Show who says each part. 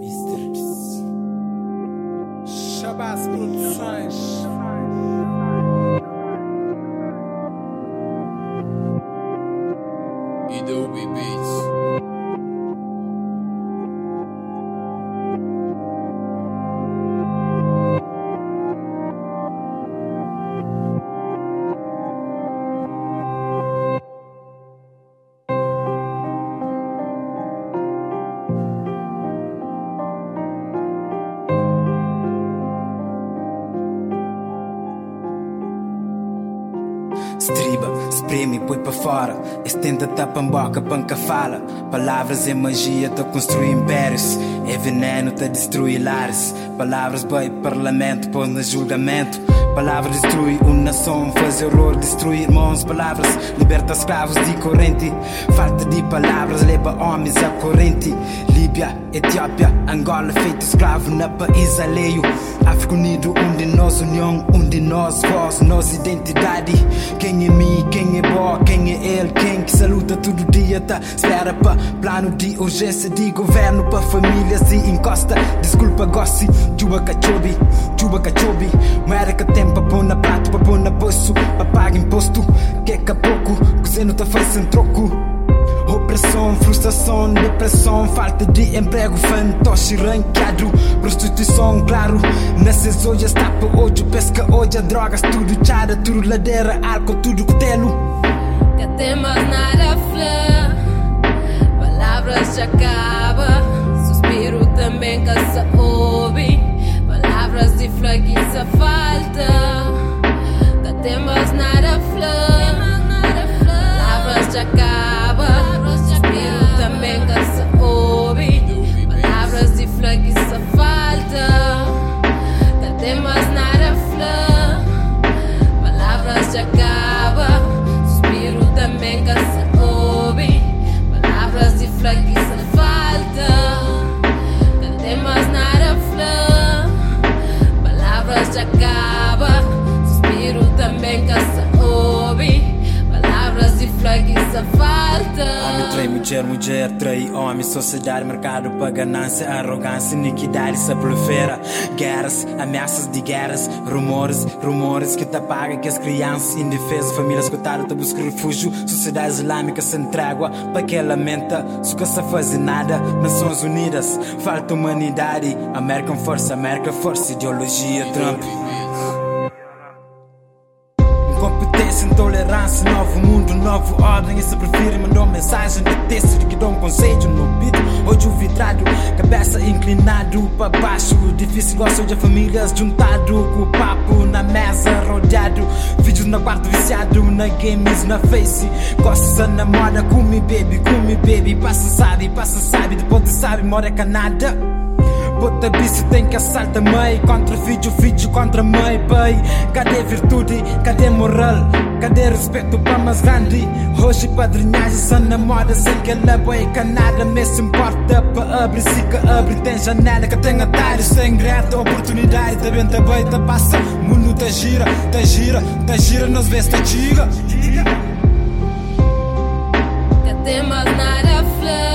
Speaker 1: shabbat Shabazz Produções.
Speaker 2: E Beats.
Speaker 3: Estriba, espreme, põe para fora. Estenda, tapa boca, panca fala. Palavras é magia, tá construir impérios. É veneno, tá destruir lares. Palavras, boi, parlamento, põe no julgamento. Palavras destrui uma nação, faz horror, destruir irmãos. Palavras liberta escravos de corrente. Falta de palavras leva homens à corrente. Líbia, Etiópia, Angola, feito escravo na país alheio. África Unido, um de nós, união, um de nós, voz, nós, identidade. Quem é mim, quem é bom, quem é ele, quem que saluta todo dia, tá? Espera pra plano de urgência de governo, pra família se encosta. Desculpa, gossi, chuba cachobi, chuba cachobi. Moeda que tem pra pôr na prato, pra pôr na bolso, pra pagar imposto. Que que a pouco, cozendo tá faz sem troco. Opressão, frustração, depressão, falta de emprego, fantoche, ranqueado, prostituição, claro. Nessas olhas, tapa hoje, pesca hoje, drogas, tudo chara, tudo ladeira, álcool, tudo cutelo.
Speaker 4: Que temas nada flor Palavras já acaba Palavras já
Speaker 3: mulher, mulher trai homem Sociedade, mercado para ganância Arrogância, iniquidade se prolifera Guerras, ameaças de guerras Rumores, rumores que te apaga Que as crianças indefesas Famílias cotadas te buscam refúgio Sociedade islâmica sem trégua Para que lamenta, suca se fazer nada Nações Unidas, falta humanidade American Force, América Force Ideologia Trump Intolerância, novo mundo, nova ordem. E se prefere, mandou mensagem de texto de que dá um conselho no ouvido. Hoje o vidrado, cabeça inclinado para baixo. Difícil gosto de famílias juntado com o papo na mesa rodeado. Vídeos na quarto viciado, na games, na face. Gosta na moda, come baby, come baby. Passa sabe, passa sabe, depois de sabe, mora canada. Bota bicho tem que assalta mãe. Contra filho, filho contra mãe pai. Cadê virtude, cadê moral? Cadê respeito para mais grande? Hoje padrinhagem só na moda Sem que ela boia canada Mas se importa para abrir Se que abre tem janela que tem atalhos Tem grata. Oportunidade Da bem tá bem, tá passa. Mundo tá gira, tá gira, tá gira Nós vê tá giga.
Speaker 4: Cadê mais nada flor